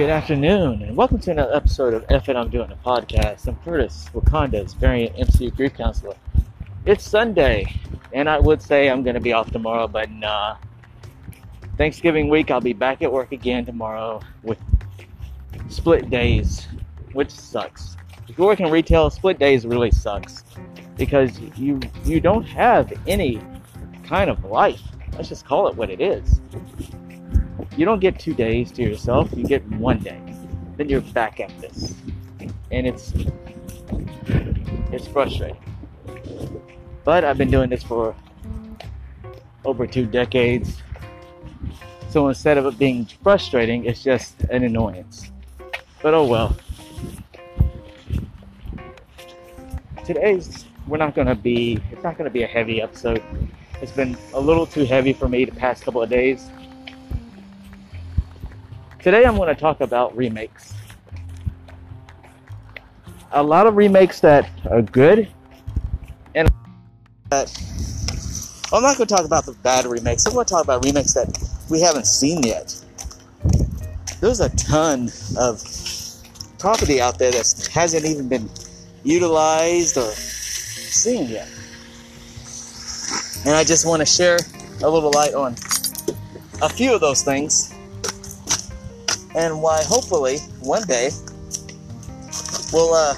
Good afternoon, and welcome to another episode of F It I'm Doing a Podcast. I'm Curtis, Wakanda's variant MCU grief counselor. It's Sunday, and I would say I'm going to be off tomorrow, but nah. Thanksgiving week, I'll be back at work again tomorrow with split days, which sucks. If you're working retail, split days really sucks because you you don't have any kind of life. Let's just call it what it is you don't get two days to yourself, you get one day. Then you're back at this. And it's it's frustrating. But I've been doing this for over two decades. So instead of it being frustrating, it's just an annoyance. But oh well. Today's we're not gonna be it's not gonna be a heavy episode. It's been a little too heavy for me the past couple of days Today I'm going to talk about remakes. A lot of remakes that are good, and that I'm not going to talk about the bad remakes. I'm going to talk about remakes that we haven't seen yet. There's a ton of property out there that hasn't even been utilized or seen yet. And I just want to share a little light on a few of those things and why hopefully one day we'll uh,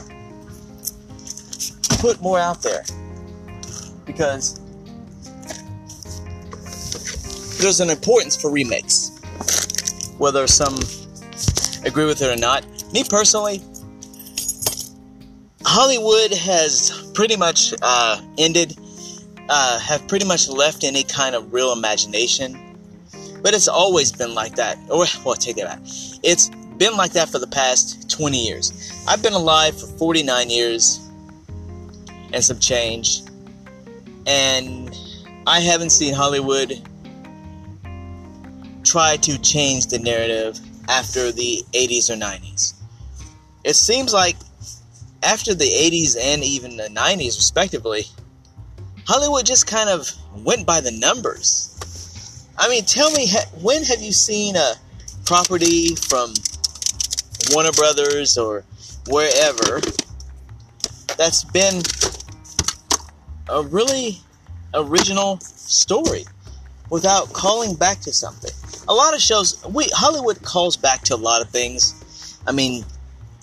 put more out there. Because there's an importance for remakes. Whether some agree with it or not. Me personally hollywood has pretty much uh, ended uh, have pretty much left any kind of real imagination but it's always been like that. Or, well, take that back. It's been like that for the past 20 years. I've been alive for 49 years and some change. And I haven't seen Hollywood try to change the narrative after the 80s or 90s. It seems like after the 80s and even the 90s, respectively, Hollywood just kind of went by the numbers. I mean, tell me, when have you seen a property from Warner Brothers or wherever that's been a really original story without calling back to something? A lot of shows, we Hollywood calls back to a lot of things. I mean,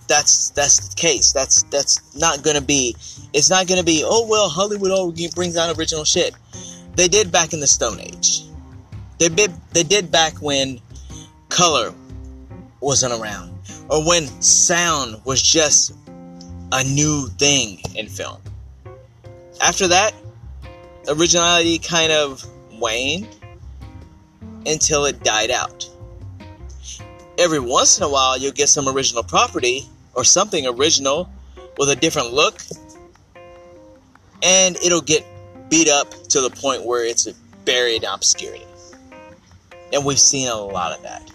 that's that's the case. That's that's not gonna be. It's not gonna be. Oh well, Hollywood always brings out original shit. They did back in the Stone Age. They did, they did back when color wasn't around, or when sound was just a new thing in film. After that, originality kind of waned until it died out. Every once in a while, you'll get some original property or something original with a different look, and it'll get beat up to the point where it's buried in obscurity. And we've seen a lot of that.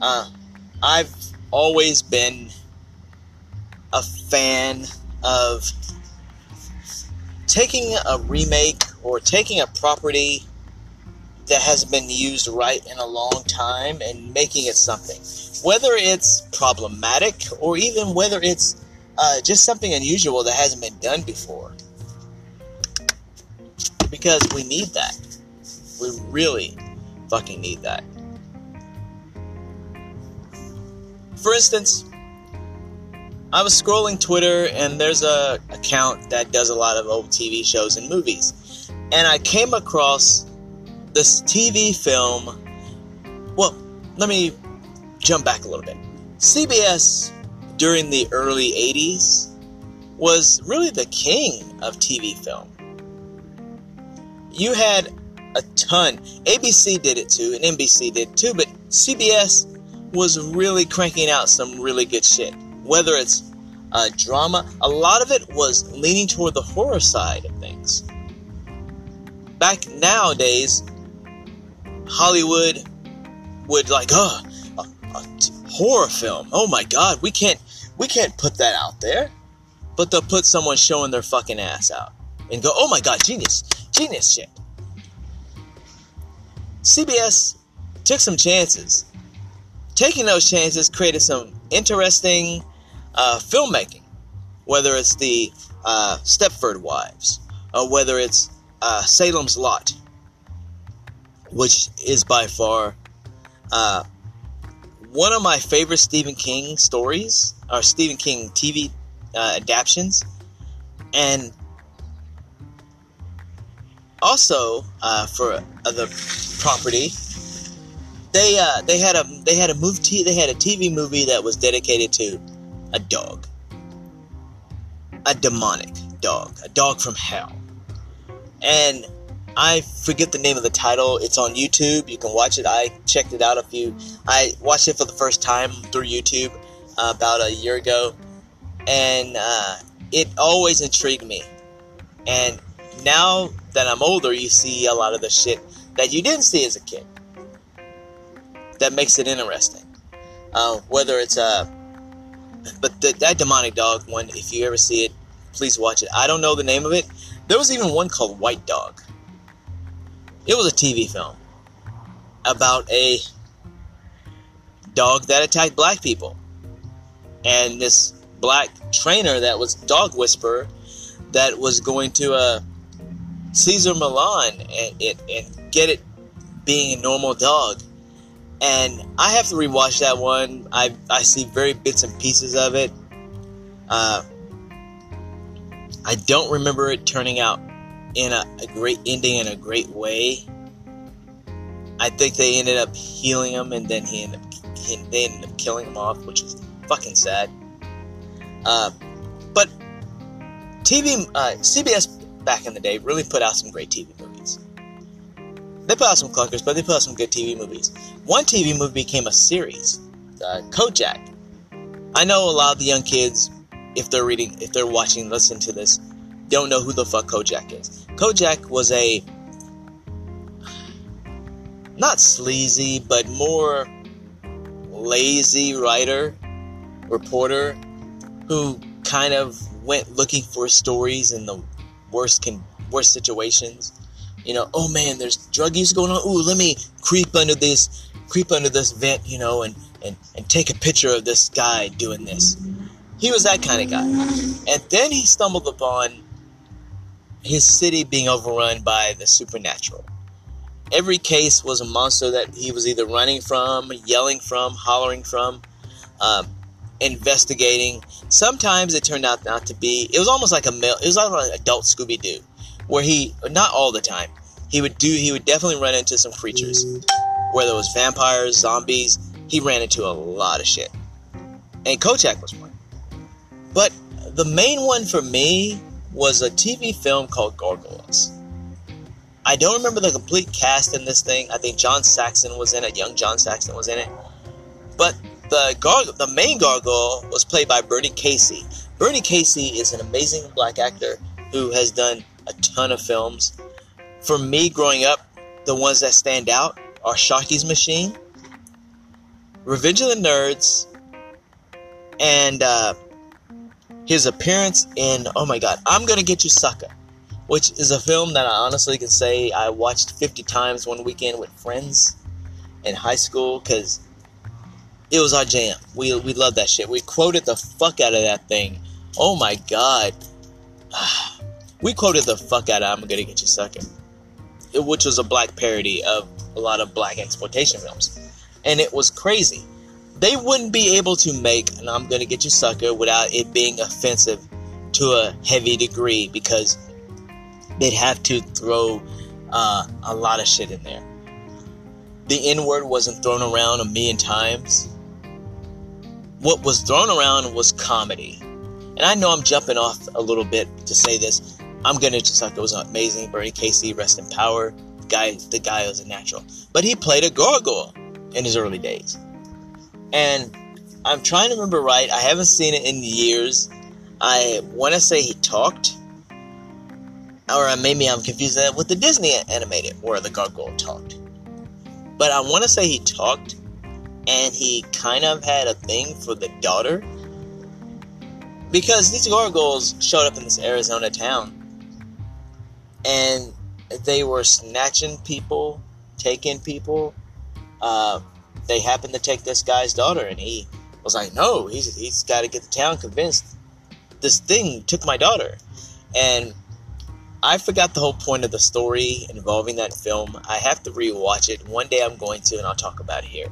Uh, I've always been a fan of taking a remake or taking a property that hasn't been used right in a long time and making it something. Whether it's problematic or even whether it's uh, just something unusual that hasn't been done before. Because we need that. We really fucking need that. For instance, I was scrolling Twitter and there's a account that does a lot of old TV shows and movies. And I came across this TV film. Well, let me jump back a little bit. CBS during the early 80s was really the king of TV film. You had a ton. ABC did it too, and NBC did too, but CBS was really cranking out some really good shit. Whether it's uh, drama, a lot of it was leaning toward the horror side of things. Back nowadays, Hollywood would like, oh, a, a horror film. Oh my god, we can't, we can't put that out there. But they'll put someone showing their fucking ass out and go, oh my god, genius, genius shit. CBS took some chances. taking those chances created some interesting uh, filmmaking, whether it's the uh, Stepford Wives, or whether it's uh, Salem's Lot, which is by far uh, one of my favorite Stephen King stories, or Stephen King TV uh, adaptations, and also uh, for the property they uh, they had a they had a movie t- they had a TV movie that was dedicated to a dog, a demonic dog, a dog from hell, and I forget the name of the title. It's on YouTube. You can watch it. I checked it out a few. I watched it for the first time through YouTube uh, about a year ago, and uh, it always intrigued me. And now that I'm older, you see a lot of the shit that you didn't see as a kid that makes it interesting. Uh, whether it's a, uh, but the, that demonic dog one, if you ever see it, please watch it. I don't know the name of it. There was even one called White Dog. It was a TV film about a dog that attacked black people, and this black trainer that was dog whisperer that was going to uh, Cesar Millan and it and get it being a normal dog and I have to rewatch that one. I I see very bits and pieces of it. Uh, I don't remember it turning out in a, a, great ending in a great way. I think they ended up healing him, and then he ended up he, they ended up killing him off, which is fucking sad. Uh, but TV, uh, CBS back in the day really put out some great TV movies. They put out some clunkers, but they put out some good TV movies. One TV movie became a series, uh, Kolchak. I know a lot of the young kids, if they're reading, if they're watching, listen to this, don't know who the fuck Kolchak is. Kolchak was a not sleazy, but more lazy writer, reporter who kind of went looking for stories in the worst can worst situations you know, oh man, there's drug use going on. Ooh, let me creep under this, creep under this vent, you know, and and and take a picture of this guy doing this. He was that kind of guy, and then he stumbled upon his city being overrun by the supernatural. Every case was a monster that he was either running from, yelling from, hollering from, um, investigating. Sometimes it turned out not to be. It was almost like a male. It was like an adult Scooby Doo where he not all the time he would do he would definitely run into some creatures whether it was vampires zombies he ran into a lot of shit and Kolchak was one but the main one for me was a tv film called gargoyles i don't remember the complete cast in this thing i think john saxon was in it young john saxon was in it but the gar- the main gargoyle was played by bernie casey bernie casey is an amazing black actor who has done a ton of films. For me, growing up, the ones that stand out are Sharky's Machine, Revenge of the Nerds, and uh, his appearance in Oh my God, I'm Gonna Git You Sucka, which is a film that I honestly can say I watched 50 times one weekend with friends in high school because it was our jam. We we loved that shit. We quoted the fuck out of that thing. Oh my God. we quoted the fuck out of I'm Gonna Git You Sucka, which was a black parody of a lot of blaxploitation films. And it was crazy. They wouldn't be able to make an I'm Gonna Git You Sucka without it being offensive to a heavy degree because they'd have to throw uh, a lot of shit in there. The N word wasn't thrown around a million times. What was thrown around was comedy. And I know I'm jumping off a little bit to say this, I'm gonna just like it was amazing. Bernie Casey, rest in power. Guy, the guy was a natural, but he played a gargoyle in his early days. And I'm trying to remember right. I haven't seen it in years. I want to say he talked, or maybe I'm confused that with the Disney animated where the gargoyle talked. But I want to say he talked, and he kind of had a thing for the daughter because these gargoyles showed up in this Arizona town and they were snatching people, taking people. Uh, they happened to take this guy's daughter, and he was like, "No, he's he's got to get the town convinced this thing took my daughter," and I forgot the whole point of the story involving that film. I have to rewatch it. One day I'm going to, and I'll talk about it here.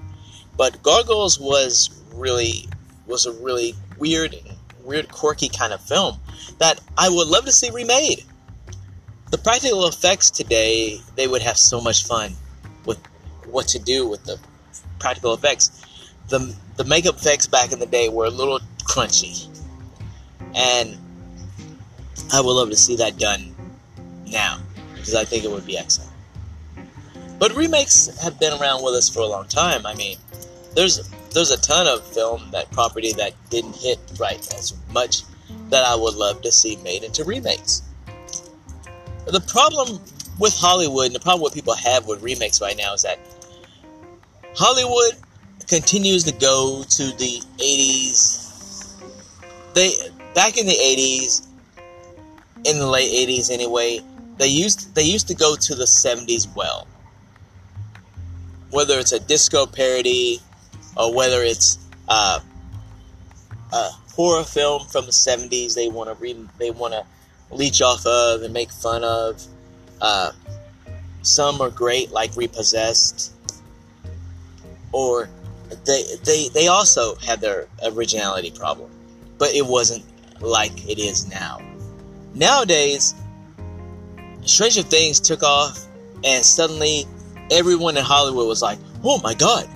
But Gargoyles was really was a really weird, weird, quirky kind of film that I would love to see remade. The practical effects today, they would have so much fun with what to do with the practical effects. The the makeup effects back in the day were a little crunchy, and I would love to see that done now because I think it would be excellent. But remakes have been around with us for a long time. I mean, there's there's a ton of film that property that didn't hit right as much that I would love to see made into remakes. The problem with Hollywood and the problem what people have with remakes right now is that Hollywood continues to go to the 80s. They back in the 80s, in the late 80s anyway, they used they used to go to the 70s well. Whether it's a disco parody or whether it's uh, a horror film from the 70s they want to re- they want to leech off of and make fun of. Uh, some are great, like Repossessed, or they they they also had their originality problem, but it wasn't like it is now. Nowadays, Stranger Things took off, and suddenly everyone in Hollywood was like, "Oh my god,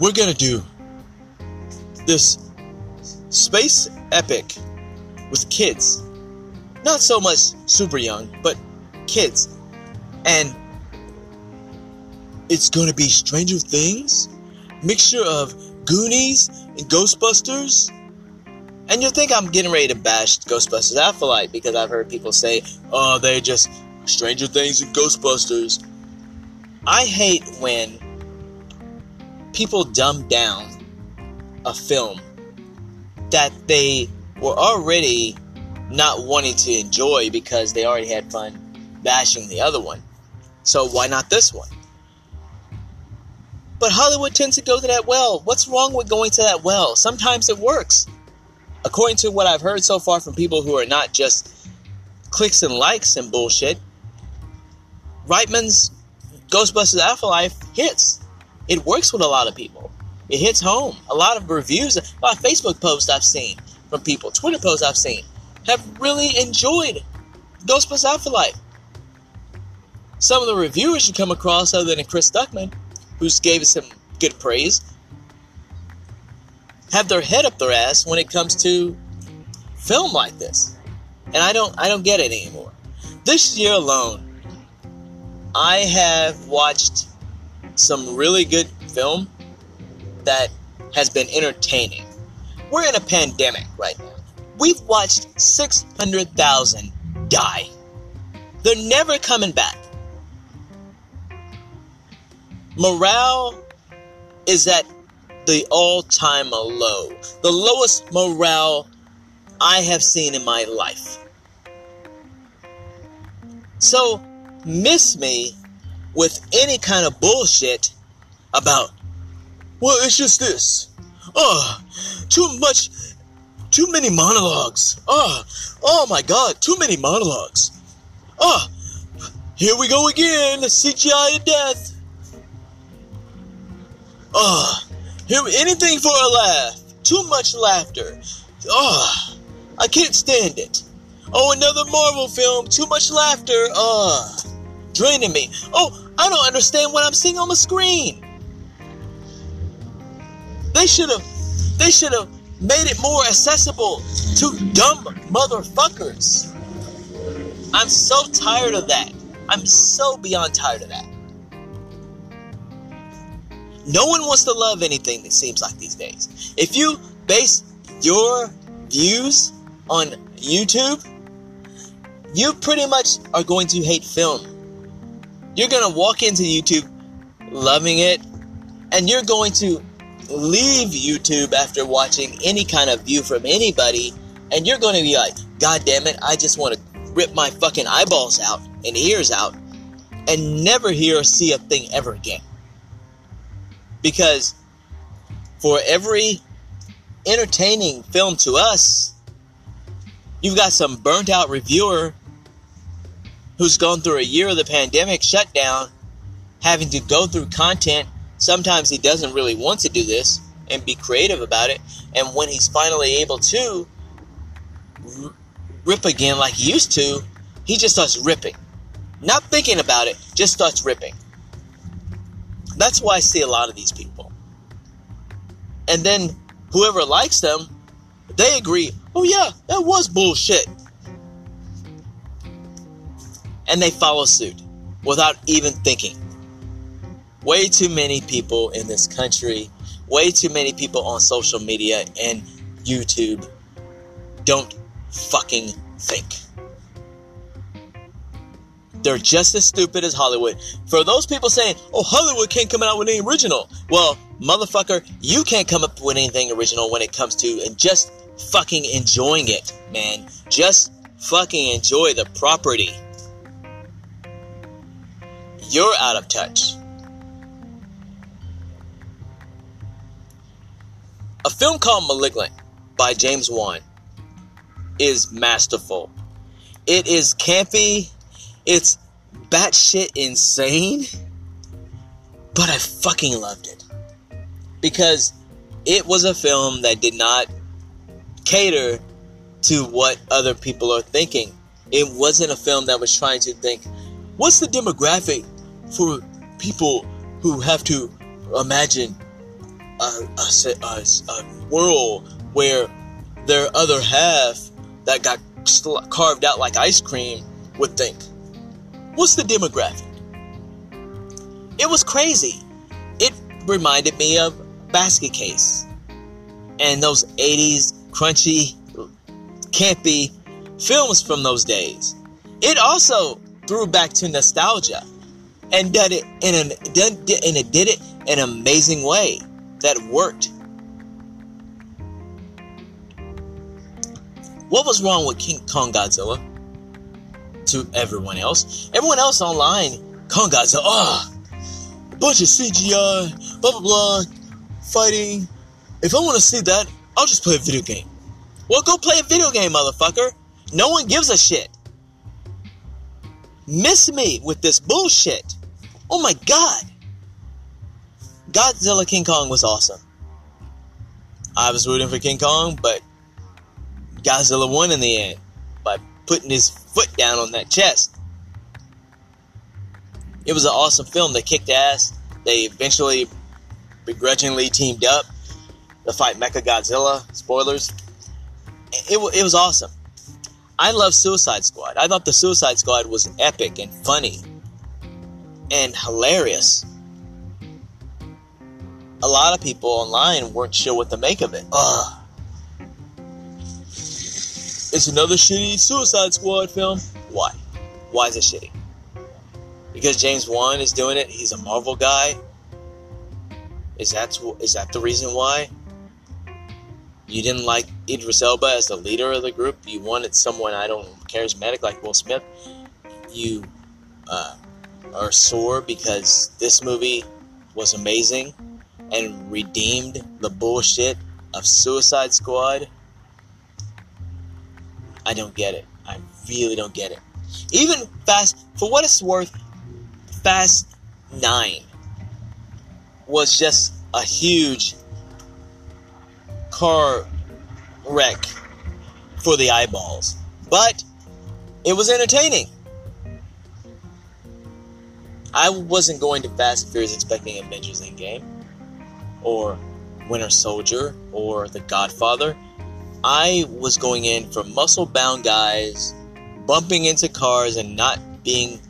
we're gonna do this space epic with kids. Not so much super young, but kids. And it's gonna be Stranger Things, mixture of Goonies and Ghostbusters. And you'll think I'm getting ready to bash Ghostbusters Afterlife because I've heard people say, oh, they're just Stranger Things and Ghostbusters. I hate when people dumb down a film that they were already not wanting to enjoy because they already had fun bashing the other one. So why not this one? But Hollywood tends to go to that well. What's wrong with going to that well? Sometimes it works. According to what I've heard so far from people who are not just clicks and likes and bullshit, Reitman's Ghostbusters Afterlife hits. It works with a lot of people. It hits home. A lot of reviews, a lot of Facebook posts I've seen from people, Twitter posts I've seen, have really enjoyed Ghostbusters Afterlife. Some of the reviewers you come across, other than Chris Stuckmann, who gave us some good praise, have their head up their ass when it comes to film like this. And I don't I don't get it anymore. This year alone, I have watched some really good film that has been entertaining. We're in a pandemic right now. We've watched 600,000 die. They're never coming back. Morale is at the all time low, the lowest morale I have seen in my life. So, miss me with any kind of bullshit about, well, it's just this. Oh, too much, too many monologues. Oh, oh my god, too many monologues. Oh, here we go again, the CGI to death. Oh, here, anything for a laugh. Too much laughter. Oh, I can't stand it. Oh, another Marvel film. Too much laughter. Oh, draining me. Oh, I don't understand what I'm seeing on the screen. They should have, they should have made it more accessible to dumb motherfuckers. I'm so tired of that. I'm so beyond tired of that. No one wants to love anything that seems like these days. If you base your views on YouTube, you pretty much are going to hate film. You're going to walk into YouTube loving it, and you're going to leave YouTube after watching any kind of view from anybody, and you're going to be like, God damn it, I just want to rip my fucking eyeballs out and ears out and never hear or see a thing ever again. Because for every entertaining film to us, you've got some burnt out reviewer who's gone through a year of the pandemic shutdown, having to go through content. Sometimes he doesn't really want to do this and be creative about it. And when he's finally able to rip again like he used to, he just starts ripping. Not thinking about it, just starts ripping. That's why I see a lot of these people. And then whoever likes them, they agree, oh yeah, that was bullshit. And they follow suit without even thinking. Way too many people in this country, way too many people on social media and YouTube don't fucking think. They're just as stupid as Hollywood. For those people saying, oh, Hollywood can't come out with anything original. Well, motherfucker, you can't come up with anything original when it comes to and just fucking enjoying it, man. Just fucking enjoy the property. You're out of touch. A film called Malignant by James Wan is masterful. It is campy it's batshit insane, but I fucking loved it. Because it was a film that did not cater to what other people are thinking. It wasn't a film that was trying to think, what's the demographic for people who have to imagine a, a, a, a world where their other half that got carved out like ice cream would think. What's the demographic? It was crazy. It reminded me of Basket Case and those 80s crunchy, campy films from those days. It also threw back to nostalgia and did it in an and it did it in an amazing way that worked. What was wrong with King Kong Godzilla? to everyone else. Everyone else online, Kong Godzilla, ah, a bunch of CGI, blah blah blah, fighting. If I want to see that, I'll just play a video game. Well, go play a video game, motherfucker. No one gives a shit. Miss me with this bullshit. Oh my god. Godzilla King Kong was awesome. I was rooting for King Kong, but Godzilla won in the end by putting his foot down on that chest. It was an awesome film. They kicked ass. They eventually begrudgingly teamed up to fight Mecha Godzilla. Spoilers. It, it, it was awesome. I love Suicide Squad. I thought the Suicide Squad was epic and funny and hilarious. A lot of people online weren't sure what to make of it. Ugh. It's another shitty Suicide Squad film. Why? Why is it shitty? Because James Wan is doing it. He's a Marvel guy. Is that is that the reason why? You didn't like Idris Elba as the leader of the group. You wanted someone I don't charismatic like Will Smith. You uh, are sore because this movie was amazing and redeemed the bullshit of Suicide Squad I don't get it. I really don't get it. Even Fast, for what it's worth, Fast 9 was just a huge car wreck for the eyeballs. But it was entertaining. I wasn't going to Fast and Furious expecting Avengers Endgame or Winter Soldier or The Godfather. I was going in for muscle bound guys bumping into cars and not being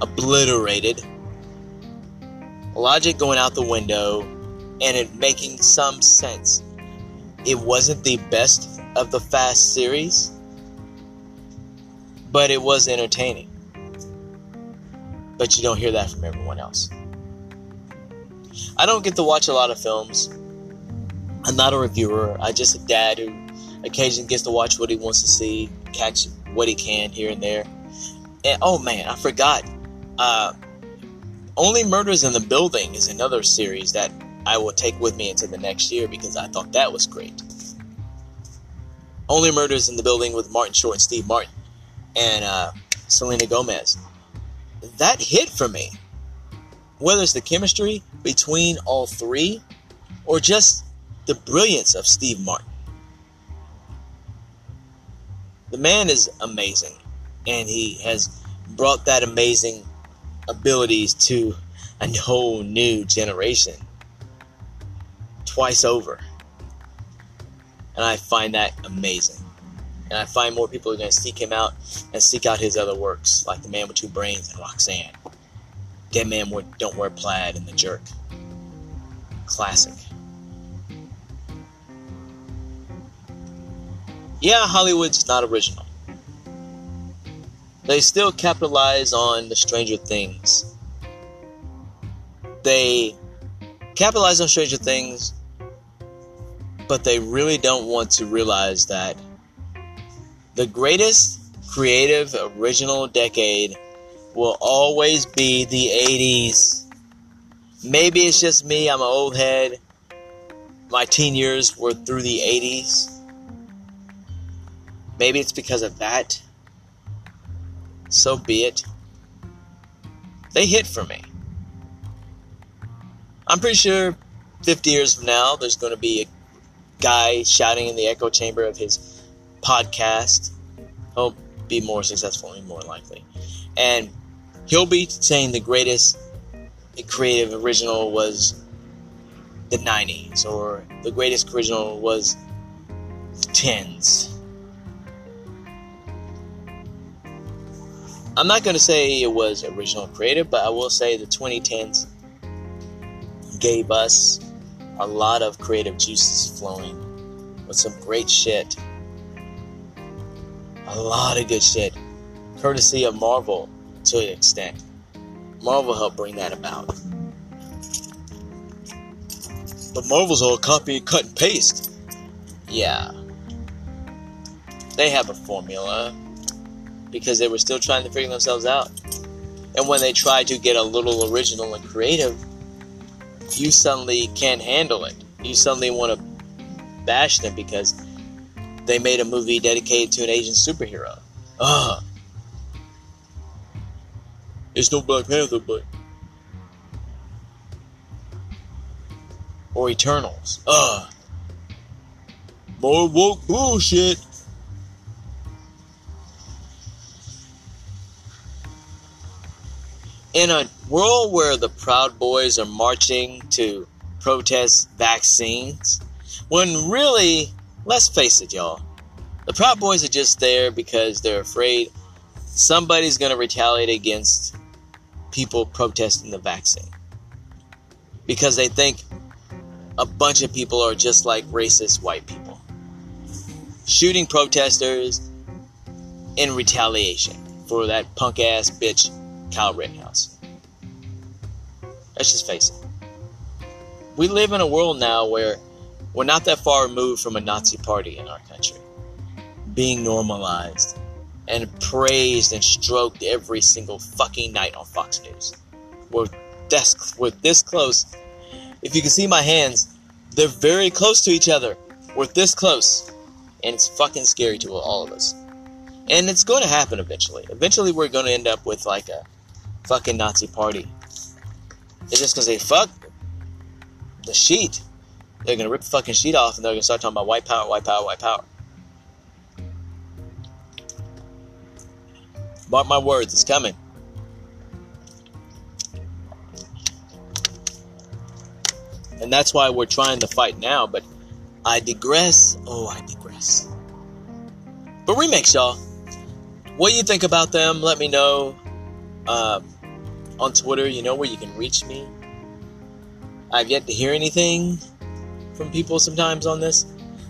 obliterated. Logic going out the window and it making some sense. It wasn't the best of the Fast series, but it was entertaining. But you don't hear that from everyone else. I don't get to watch a lot of films. I'm not a reviewer. I just a dad who occasionally gets to watch what he wants to see, catch what he can here and there. And oh man, I forgot. Uh, Only Murders in the Building is another series that I will take with me into the next year because I thought that was great. Only Murders in the Building with Martin Short and Steve Martin and uh, Selena Gomez. That hit for me. Whether it's the chemistry between all three or just the brilliance of Steve Martin. The man is amazing, and he has brought that amazing abilities to a whole new generation twice over. And I find that amazing. And I find more people are going to seek him out and seek out his other works, like The Man with Two Brains and Roxanne. Dead Man Don't Wear Plaid and The Jerk. Classic. Yeah, Hollywood's not original. They still capitalize on the Stranger Things. They capitalize on Stranger Things, but they really don't want to realize that the greatest creative original decade will always be the 80s. Maybe it's just me, I'm an old head. My teen years were through the 80s. Maybe it's because of that. So be it. They hit for me. I'm pretty sure 50 years from now, there's going to be a guy shouting in the echo chamber of his podcast. He'll be more successful and more likely. And he'll be saying the greatest creative original was the 90s, or the greatest original was the 10s. I'm not going to say it was original creative, but I will say the 2010s gave us a lot of creative juices flowing with some great shit. A lot of good shit. Courtesy of Marvel to an extent. Marvel helped bring that about. But Marvel's all copy, cut, and paste. Yeah. They have a formula because they were still trying to figure themselves out. And when they try to get a little original and creative, you suddenly can't handle it. You suddenly want to bash them because they made a movie dedicated to an Asian superhero. Ugh. It's no Black Panther, but. Or Eternals. Ugh. More woke bullshit. in a world where the Proud Boys are marching to protest vaccines, when really, let's face it, y'all, the Proud Boys are just there because they're afraid somebody's going to retaliate against people protesting the vaccine. Because they think a bunch of people are just like racist white people. Shooting protesters in retaliation for that punk ass bitch Kyle Rittenhouse. Let's just face it. We live in a world now where we're not that far removed from a Nazi party in our country being normalized and praised and stroked every single fucking night on Fox News. We're this, we're this close. If you can see my hands, they're very close to each other. We're this close. And it's fucking scary to all of us. And it's going to happen eventually. Eventually, we're going to end up with like a fucking Nazi party. They're just gonna say fuck the sheet. They're gonna rip the fucking sheet off and they're gonna start talking about white power, white power, white power. Mark my words, it's coming. And that's why we're trying to fight now, but I digress. Oh, I digress. But remakes, y'all. What do you think about them? Let me know. Um, on Twitter, you know where you can reach me. I've yet to hear anything from people sometimes on this,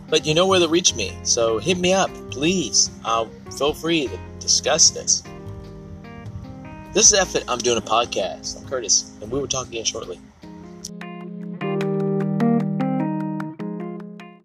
but you know where to reach me. So hit me up, please. I'll feel free to discuss this. This is F It. I'm doing a podcast. I'm Curtis, and we will talk again shortly.